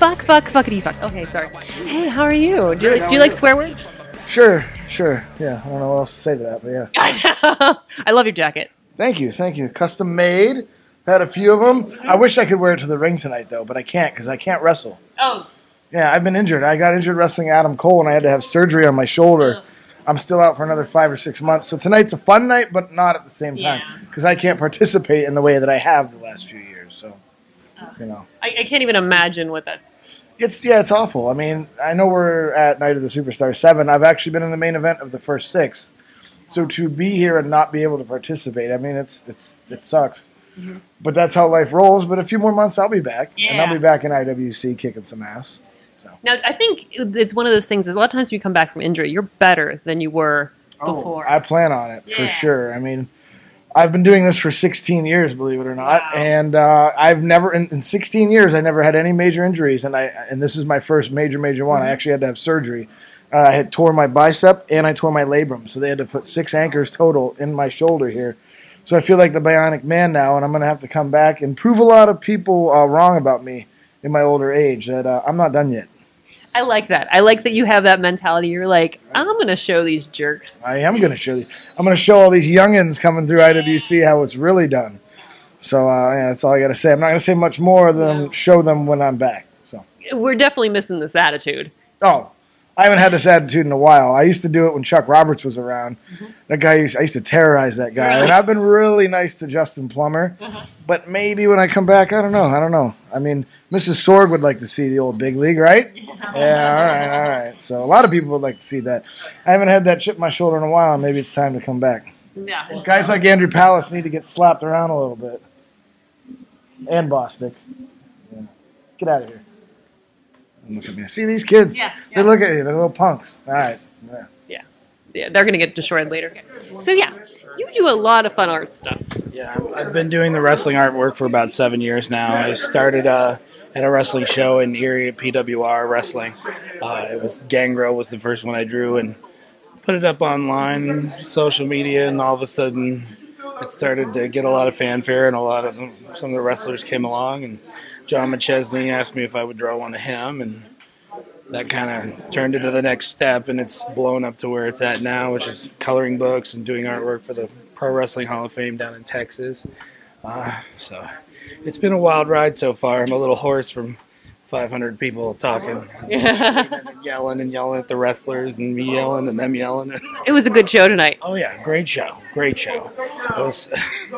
Fuck, fuck, fuckity fuck. Okay, sorry. Hey, how are you? Do you, like, do you like swear words? Sure, sure. Yeah, I don't know what else to say to that, but yeah. I know. I love your jacket. Thank you, thank you. Custom made. Had a few of them. I wish I could wear it to the ring tonight though, but I can't because I can't wrestle. Oh, Yeah, I've been injured. I got injured wrestling Adam Cole, and I had to have surgery on my shoulder. Oh. I'm still out for another five or six months. So tonight's a fun night, but not at the same time Yeah. because I can't participate in the way that I have the last few years. So, you know, I, I can't even imagine what that. It's yeah, it's awful. I mean, I know we're at Night of the Superstar seven. I've actually been in the main event of the first six. So to be here and not be able to participate, I mean, it's it's it sucks. Mm-hmm. But that's how life rolls. But a few more months, I'll be back, and I'll be back in IWC kicking some ass. So Now, I think it's one of those things. A lot of times when you come back from injury, you're better than you were oh, before. Oh, I plan on it for sure. I mean, I've been doing this for 16 years, believe it or not, Wow. and uh, I've never in, in 16 years I never had any major injuries, and I and this is my first major major one. I Mm-hmm. actually had to have surgery. Uh, I had tore my bicep and I tore my labrum, so they had to put six anchors total in my shoulder here. So I feel like the bionic man now, and I'm going to have to come back and prove a lot of people uh, wrong about me in my older age that uh, I'm not done yet. I like that. I like that you have that mentality. You're like, I'm going to show these jerks. I am going to show you. I'm going to show all these youngins coming through IWC how it's really done. So uh, yeah, that's all I got to say. I'm not going to say much more than show them when I'm back. So We're definitely missing this attitude. oh, I haven't had this attitude in a while. I used to do it when Chuck Roberts was around. Mm-hmm. That guy, used, I used to terrorize that guy, Really? and I've been really nice to Justin Plummer. Uh-huh. But maybe when I come back, I don't know. I don't know. I mean, Mrs. Sorg would like to see the old big league, right? Yeah. All right. All right. So a lot of people would like to see that. I haven't had that chip in my shoulder in a while, and maybe it's time to come back. Yeah. Guys like Andrew Palace need to get slapped around a little bit. And Bostic. Yeah. Get out of here. Look at me. See these kids? Yeah, They look at you. They're little punks. All right. Yeah. Yeah, they're going to get destroyed later. So, yeah, you do a lot of fun art stuff. Yeah, I've been doing the wrestling artwork for about seven years now. I started uh, at a wrestling show in Erie at PWR Wrestling. Uh, it was Gangrel was the first one I drew and put it up online, social media, and all of a sudden it started to get a lot of fanfare and a lot of them, some of the wrestlers came along and John McChesney asked me if I would draw one of him and that kind of turned into the next step and it's blown up to where it's at now, which is coloring books and doing artwork for the Pro Wrestling Hall of Fame down in Texas. Uh, so it's been a wild ride so far. I'm a little hoarse from 500 people talking, and yelling and yelling at the wrestlers, and me yelling and them yelling. It was a good show tonight. Oh yeah, great show, great show. It was,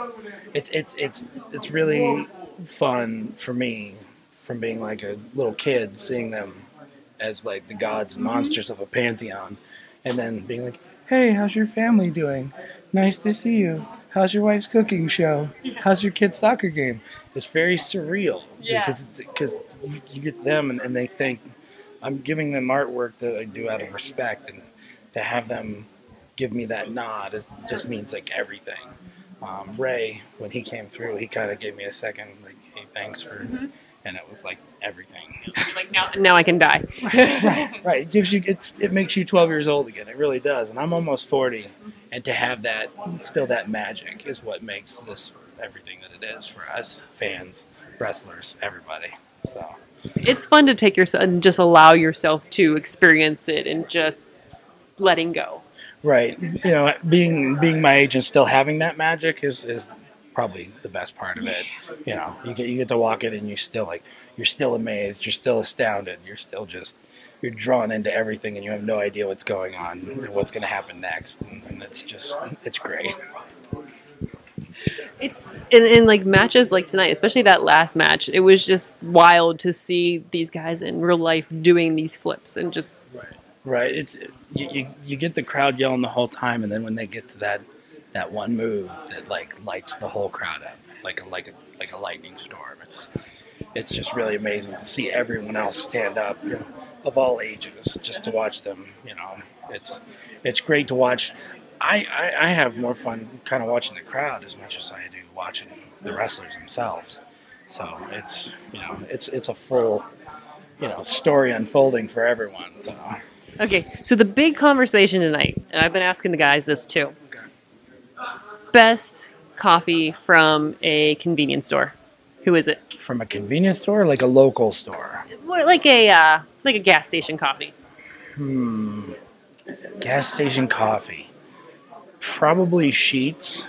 it's it's it's it's really fun for me from being like a little kid, seeing them as like the gods and monsters of a pantheon, and then being like, "Hey, how's your family doing? Nice to see you. How's your wife's cooking show? How's your kid's soccer game?" It's very surreal Yeah. because it's because you, you get them and, and they think I'm giving them artwork that I do out of respect, and to have them give me that nod it just means like everything. Um, Ray, when he came through, he kind of gave me a second, like, "Hey, thanks for," and it was like everything. Like, now, now I can die. right, right. It gives you it's it makes you 12 years old again. It really does. And I'm almost 40, and to have that still that magic is what makes this everything that it is for us fans, wrestlers, everybody. So It's fun to take yourself and just allow yourself to experience it and just letting go. Right, you know, being being my age and still having that magic is is probably the best part of it. You know, you get you get to walk it and you still like you're still amazed, you're still astounded, you're still just you're drawn into everything and you have no idea what's going on and what's going to happen next and, and it's just it's great. It's in, in like matches like tonight, especially that last match. It was just wild to see these guys in real life doing these flips and just Right. It's you, you, you get the crowd yelling the whole time, and then when they get to that that one move that like lights the whole crowd up like a like a like a lightning storm. It's it's just really amazing to see everyone else stand up. You know, of all ages just to watch them. You know, it's it's great to watch. I, I, I have more fun kind of watching the crowd as much as I do watching the wrestlers themselves. So it's you know it's it's a full you know story unfolding for everyone. So Okay, so the big conversation tonight, and I've been asking the guys this too. Best coffee from a convenience store. Who is it? from a convenience store, like a local store, More like a uh, like a gas station coffee. Hmm. gas station coffee, probably Sheetz.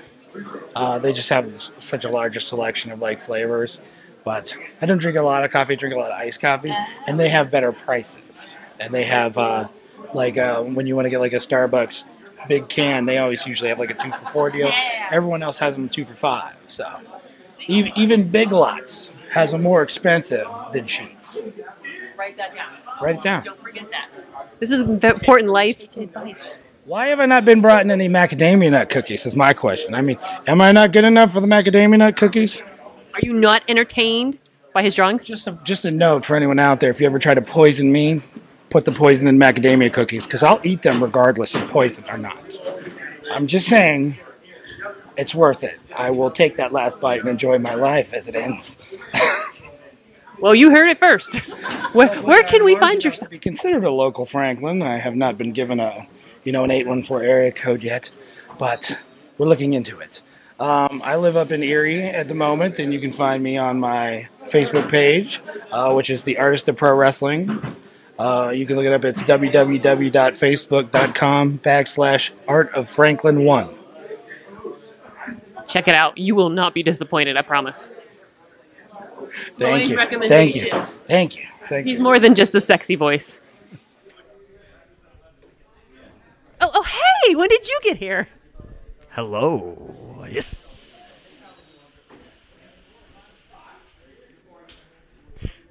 Uh, they just have such a larger selection of like flavors. But I don't drink a lot of coffee. I drink a lot of iced coffee, and they have better prices. And they have uh, like uh, when you want to get like a Starbucks big can, they always usually have like a two for four deal. Everyone else has them two for five. So even, even Big Lots has them more expensive than Sheetz. Write that down. Write it down. Don't forget that. This is important life advice. Why have I not been brought in any macadamia nut cookies? Is my question. I mean, am I not good enough for the macadamia nut cookies? Are you not entertained by his drawings? Just a, just a note for anyone out there: if you ever try to poison me, put the poison in macadamia cookies because I'll eat them regardless of poison or not. I'm just saying, it's worth it. I will take that last bite and enjoy my life as it ends. Well, you heard it first. Where, where can we find yourself? Be considered a local Franklin, I have not been given a, you know, an eight one four area code yet, but we're looking into it. Um, I live up in Erie at the moment, and you can find me on my Facebook page, uh, which is the Artist of Pro Wrestling. Uh, you can look it up. It's www.facebook.com backslash Art of Franklin One. Check it out. You will not be disappointed, I promise. Thank you. Thank you. Thank you. Thank He's you. more than just a sexy voice. Oh, oh, hey! When did you get here? Hello. Yes.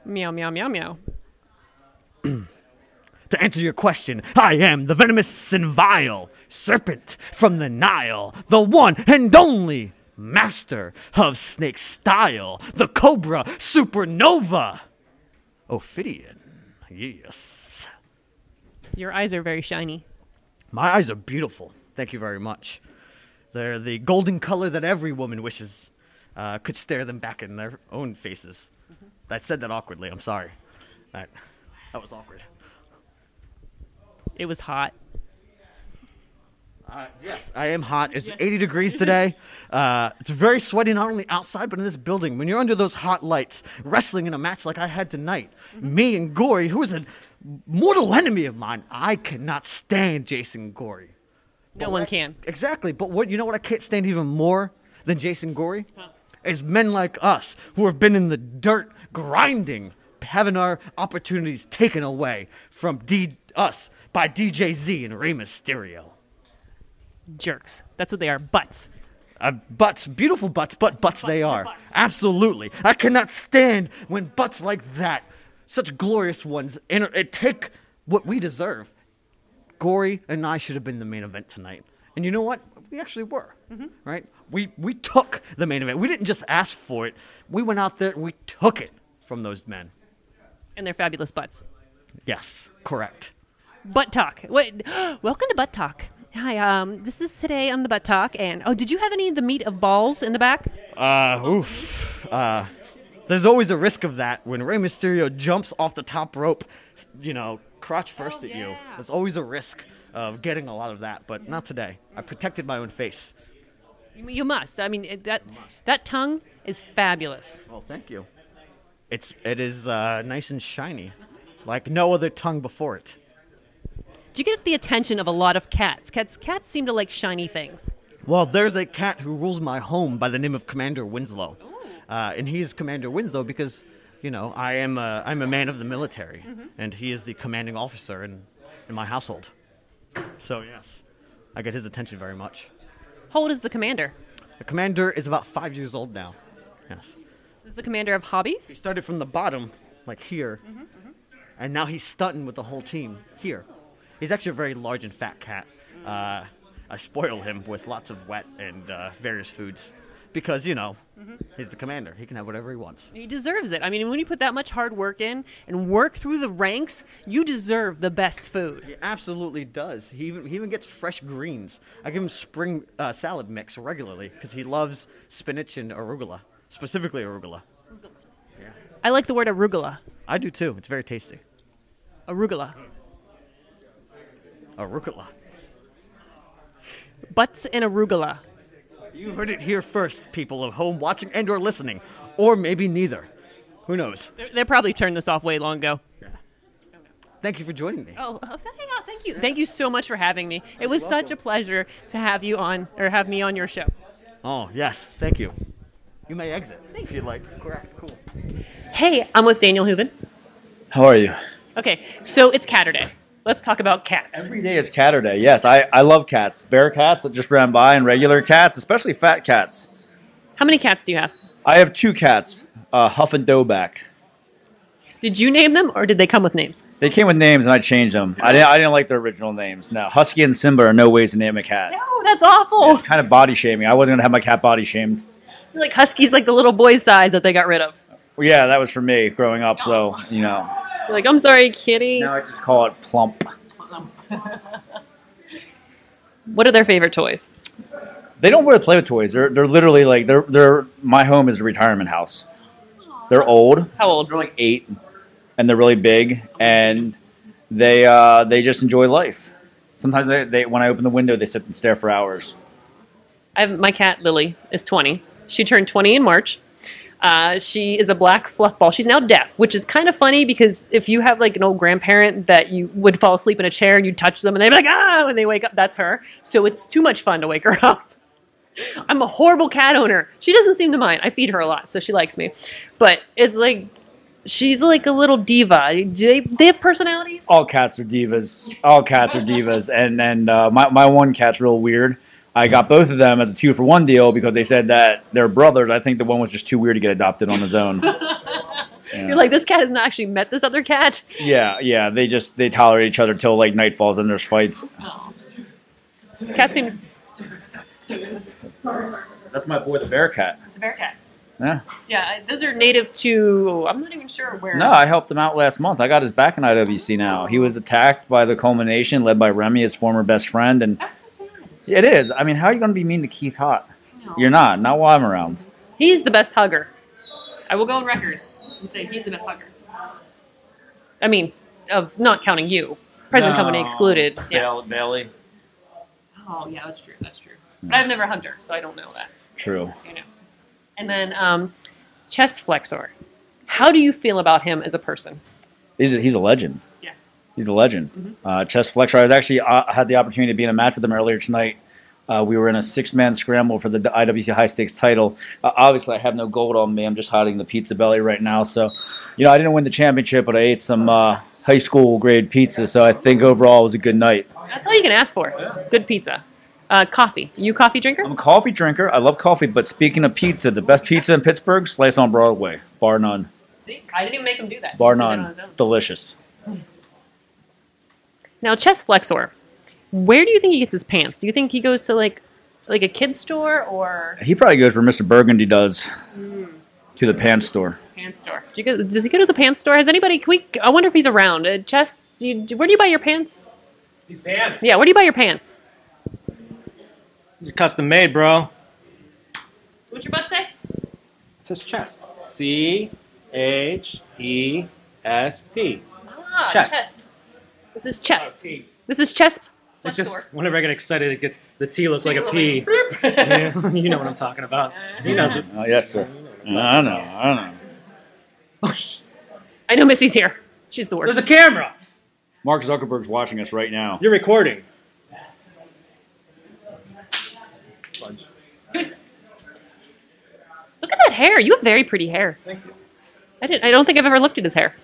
Meow, meow, meow, meow. To answer your question, I am the venomous and vile serpent from the Nile, the one and only master of snake style, the cobra supernova. Ophidian. Yes. Your eyes are very shiny. My eyes are beautiful. Thank you very much. They're the golden color that every woman wishes uh, could stare them back in their own faces. I said that awkwardly. I'm sorry. That, that was awkward. It was hot. Uh, yes, I am hot. It's 80 degrees today. Uh, it's very sweaty, not only outside, but in this building. When you're under those hot lights, wrestling in a match like I had tonight, me and Gory, who is a mortal enemy of mine, I cannot stand Jason Gory. No one can. Exactly. But what you know what I can't stand even more than Jason Gory? Is men like us who have been in the dirt grinding, having our opportunities taken away from D- us by DJ Z and Rey Mysterio. Jerks. That's what they are. Butts. Uh, butts, beautiful butts, but butts they are. Absolutely. I cannot stand when butts like that, such glorious ones, and it take what we deserve. Gory and I should have been the main event tonight. And you know what? We actually were. Right? We we took the main event. We didn't just ask for it. We went out there and we took it from those men. And their fabulous butts. Yes, correct. Butt Talk. Wait, welcome to Butt Talk. Hi, um, this is today on the Butt Talk. And oh, did you have any of the meat of balls in the back? Uh, oof. Uh, there's always a risk of that when Rey Mysterio jumps off the top rope, you know, crotch first at you. yeah. There's always a risk of getting a lot of that, but not today. I protected my own face. You, you must. I mean, that that tongue is fabulous. Well, thank you. It's it is uh, nice and shiny, like no other tongue before it. Do you get the attention of a lot of cats? Cats, cats seem to like shiny things. Well, there's a cat who rules my home by the name of Commander Winslow, uh, and he is Commander Winslow because, you know, I am a, I'm a man of the military, and he is the commanding officer in, in my household. So yes, I get his attention very much. How old is the commander? The commander is about five years old now. Yes, Is the commander of hobbies? he started from the bottom, like here, and now he's stunting with the whole team here. He's actually a very large and fat cat. Uh, I spoil him with lots of wet and uh, various foods, because you know he's the commander. He can have whatever he wants. He deserves it. I mean, when you put that much hard work in and work through the ranks, you deserve the best food. He absolutely does. He even he even gets fresh greens. I give him spring uh, salad mix regularly because he loves spinach and arugula, specifically arugula. Yeah. I like the word arugula. I do too. It's very tasty. Arugula. Arugula. Butts in arugula. You heard it here first, people of home watching and or listening, or maybe neither. Who knows? They- They probably turned this off way long ago. Thank you for joining me. Oh, oh. Thank you. Thank you so much for having me. It was such a pleasure to have you on, or have me on your show. Oh yes, thank you. You may exit if you'd like. Correct. Cool. Hey, I'm with Daniel Hooven. How are you? Okay, so it's Catterday. Let's talk about cats. Every day is Catter Day. Yes, I, I love cats. Bear cats that just ran by and regular cats, especially fat cats. How many cats do you have? I have two cats, uh, Huff and Doughback. Did you name them, or did they come with names? They came with names and I changed them. I didn't, I didn't like their original names. Now, Husky and Simba are no ways to name a cat. No, that's awful. Kind of body shaming. I wasn't going to have my cat body shamed. Like Husky's like the little boy size that they got rid of. Well, yeah, that was for me growing up, so, you know. You're like, I'm sorry, kitty. Now I just call it Plump. What are their favorite toys? They don't really play with toys. They're, they're literally like, they're, they're, my home is a retirement house. They're old. How old? They're like eight, and they're really big, and they uh, they just enjoy life. Sometimes they, they when I open the window, they sit and stare for hours. I have, my cat Lily is 20. She turned 20 in March. Uh, she is a black fluff ball. She's now deaf, which is kind of funny because if you have like an old grandparent that you would fall asleep in a chair and you touch them and they'd be like ah when they wake up, that's her. So it's too much fun to wake her up. I'm a horrible cat owner. She doesn't seem to mind. I feed her a lot, so she likes me. But it's like she's like a little diva. Do they, they have personalities? All cats are divas. All cats are divas, and and uh, my my one cat's real weird. I got both of them as a two for one deal because they said that they're brothers. I think the one was just too weird to get adopted on his own. You're like this cat has not actually met this other cat. Yeah, yeah. They just they tolerate each other till like night falls and there's fights. Oh. Cat seems That's my boy, the bear cat. it's a bear cat. Yeah. Yeah, those are native to. I'm not even sure where. No, I helped him out last month. I got his back in IWC now. He was attacked by the culmination, led by Remy, his former best friend, and That's. It is. I mean, how are you going to be mean to Keith Hott? You're not. Not while I'm around. He's the best hugger. I will go on record and say he's the best hugger. I mean, of not counting you, present company excluded. Yeah. Bailey. Oh yeah, that's true. That's true. But I've never hugged her, so I don't know that. True. You know. And then um, Chest Flexor. How do you feel about him as a person? He's a, he's a legend. He's a legend. Uh, Chest Flexor. I was actually uh, had the opportunity to be in a match with him earlier tonight. Uh, we were in a six man scramble for the IWC high stakes title. Uh, obviously, I have no gold on me. I'm just hiding the pizza belly right now. So, you know, I didn't win the championship, but I ate some uh, high school grade pizza. So I think overall it was a good night. That's all you can ask for. Good pizza. Uh, coffee. You coffee drinker? I'm a coffee drinker. I love coffee. But speaking of pizza, the best pizza in Pittsburgh, Slice on Broadway, bar none. See, I didn't even make him do that. Bar He did that on none. Delicious. Now, Chest Flexor. Where do you think he gets his pants? Do you think he goes to like like a kid store or He probably goes where Mr. Burgundy does to the pants store. pants store? Do you go, does he go to the pants store? Has anybody? Can we, I wonder if he's around. Uh, chest. Do you, do, where do you buy your pants? These pants. Yeah, where do you buy your pants? These are custom made, bro. What's your butt say? It says chest. C H E S P. Ah, Chest. This is chest. P. This is chest. It's flexor. just whenever I get excited, it gets the T looks like a P. Boop. You know what I'm talking about. He mm-hmm. knows it. Oh, yes, sir. I know. I know. Oh, sh- I know Missy's here. She's the worst. There's a camera. Mark Zuckerberg's watching us right now. You're recording. Look at that hair. You have very pretty hair. Thank you. I didn't. I don't think I've ever looked at his hair.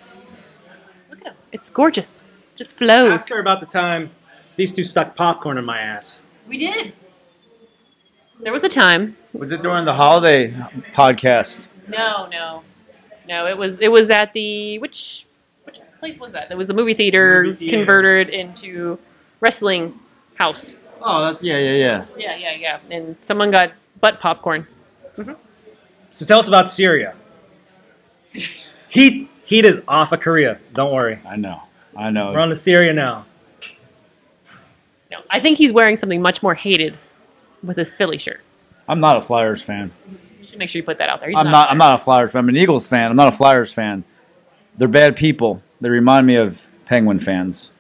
Look at him. It's gorgeous. Just flows. Ask her about the time these two stuck popcorn in my ass. We did. There was a time. Was it during the holiday podcast? No, no, no. It was. It was at the which which place was that? It was the movie theater, Movie theater. converted into wrestling house. Oh, that, yeah, yeah, yeah. Yeah, yeah, yeah. And someone got butt popcorn. Mm-hmm. So tell us about Syria. Heat Heat is off of Korea. Don't worry. I know. I know. We're on to Syria now. No, I think he's wearing something much more hated with his Philly shirt. I'm not a Flyers fan. You should make sure you put that out there. He's I'm not. I'm not a Flyers fan. I'm an Eagles fan. I'm not a Flyers fan. They're bad people. They remind me of Penguin fans.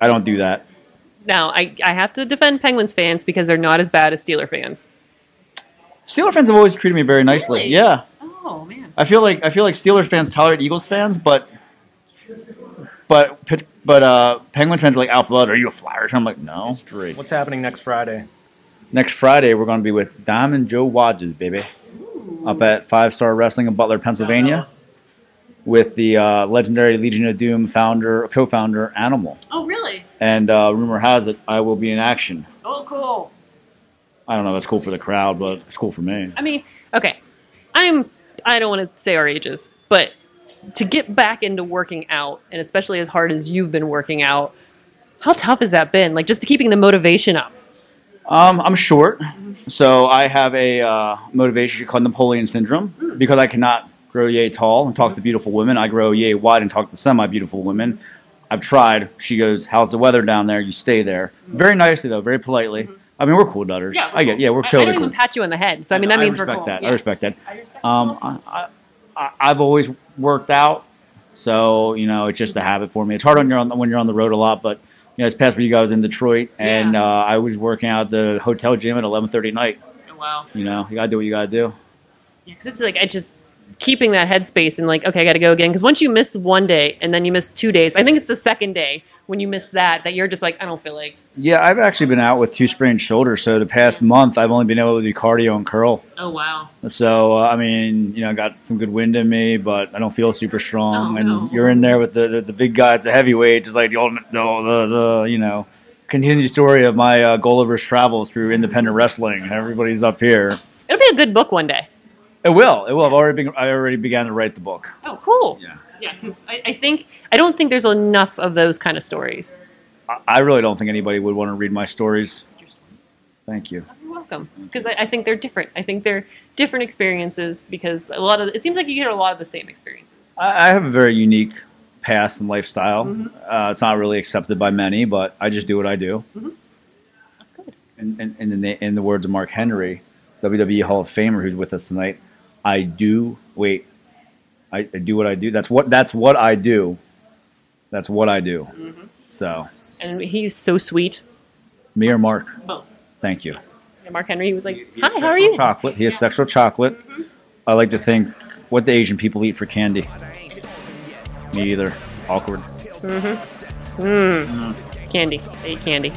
I don't do that. Now, I, I have to defend Penguins fans because they're not as bad as Steeler fans. Steeler fans have always treated me very nicely. Really? Yeah, Oh man. I feel like I feel like Steelers fans tolerate Eagles fans, but but Pit- but uh, Penguins fans are like Alpha. Are you a Flyers? fan?" I'm like, no. What's happening next Friday? Next Friday, we're going to be with Diamond Joe Wadges, baby, up at Five Star Wrestling in Butler, Pennsylvania, with the uh, legendary Legion of Doom founder, co-founder Animal. Oh really? And uh, rumor has it I will be in action. Oh cool. I don't know. That's cool for the crowd, but it's cool for me. I mean, okay, I'm. I don't want to say our ages, but to get back into working out, and especially as hard as you've been working out, how tough has that been? Like just keeping the motivation up. Um, I'm short, so I have a uh, motivation called Napoleon syndrome because I cannot grow yay tall and talk to beautiful women. I grow yay wide and talk to semi beautiful women. I've tried. She goes, "How's the weather down there? You stay there." Very nicely though, very politely. I mean, we're cool dutters. I get, yeah, we're I, I totally don't cool. even pat you on the head, so I mean that means we're respect cool. that. Yeah. I respect that. Um, I, I, I- I've always worked out, so you know it's just a habit for me. It's hard when you're on when you're on the road a lot, but you know, this past week I was in Detroit and Yeah. uh, I was working out at the hotel gym at 11:30 at night. Oh, wow. You know, you gotta do what you gotta do. Yeah, because it's like I just keeping that headspace and like okay, I got to go again. Because once you miss one day and then you miss two days, I think it's the second day when you miss that that you're just like I don't feel like. Yeah, I've actually been out with two sprained shoulders, so the past month I've only been able to do cardio and curl. Oh wow. So uh, I mean, you know, I got some good wind in me, but I don't feel super strong. Oh, and no. you're in there with the, the, the big guys, the heavyweights. It's like the old, the, the, the you know, continued story of my uh, Gulliver's travels through independent wrestling. Everybody's up here. It'll be a good book one day. It will. It will. I've already been. I already began to write the book. Oh, cool. Yeah. Yeah. I, I think I don't think there's enough of those kind of stories. I, I really don't think anybody would want to read my stories. Thank you. You're welcome. Because I, I think they're different. I think they're different experiences because a lot of it seems like you get a lot of the same experiences. I, I have a very unique past and lifestyle. Mm-hmm. Uh, it's not really accepted by many, but I just do what I do. That's good. in, in, in, the, in the words of Mark Henry, WWE Hall of Famer, who's with us tonight, I do wait. I, I do what I do. That's what that's what I do. That's what I do. Mm-hmm. So, And he's so sweet. me or Mark? Both. Thank you. And Mark Henry, he was like, He has "Hi, how are you?" Mm-hmm. Chocolate. He has sexual chocolate. I like to think what the Asian people eat for candy. Me either. Awkward. Mm-hmm. Mm. Candy. They eat candy. for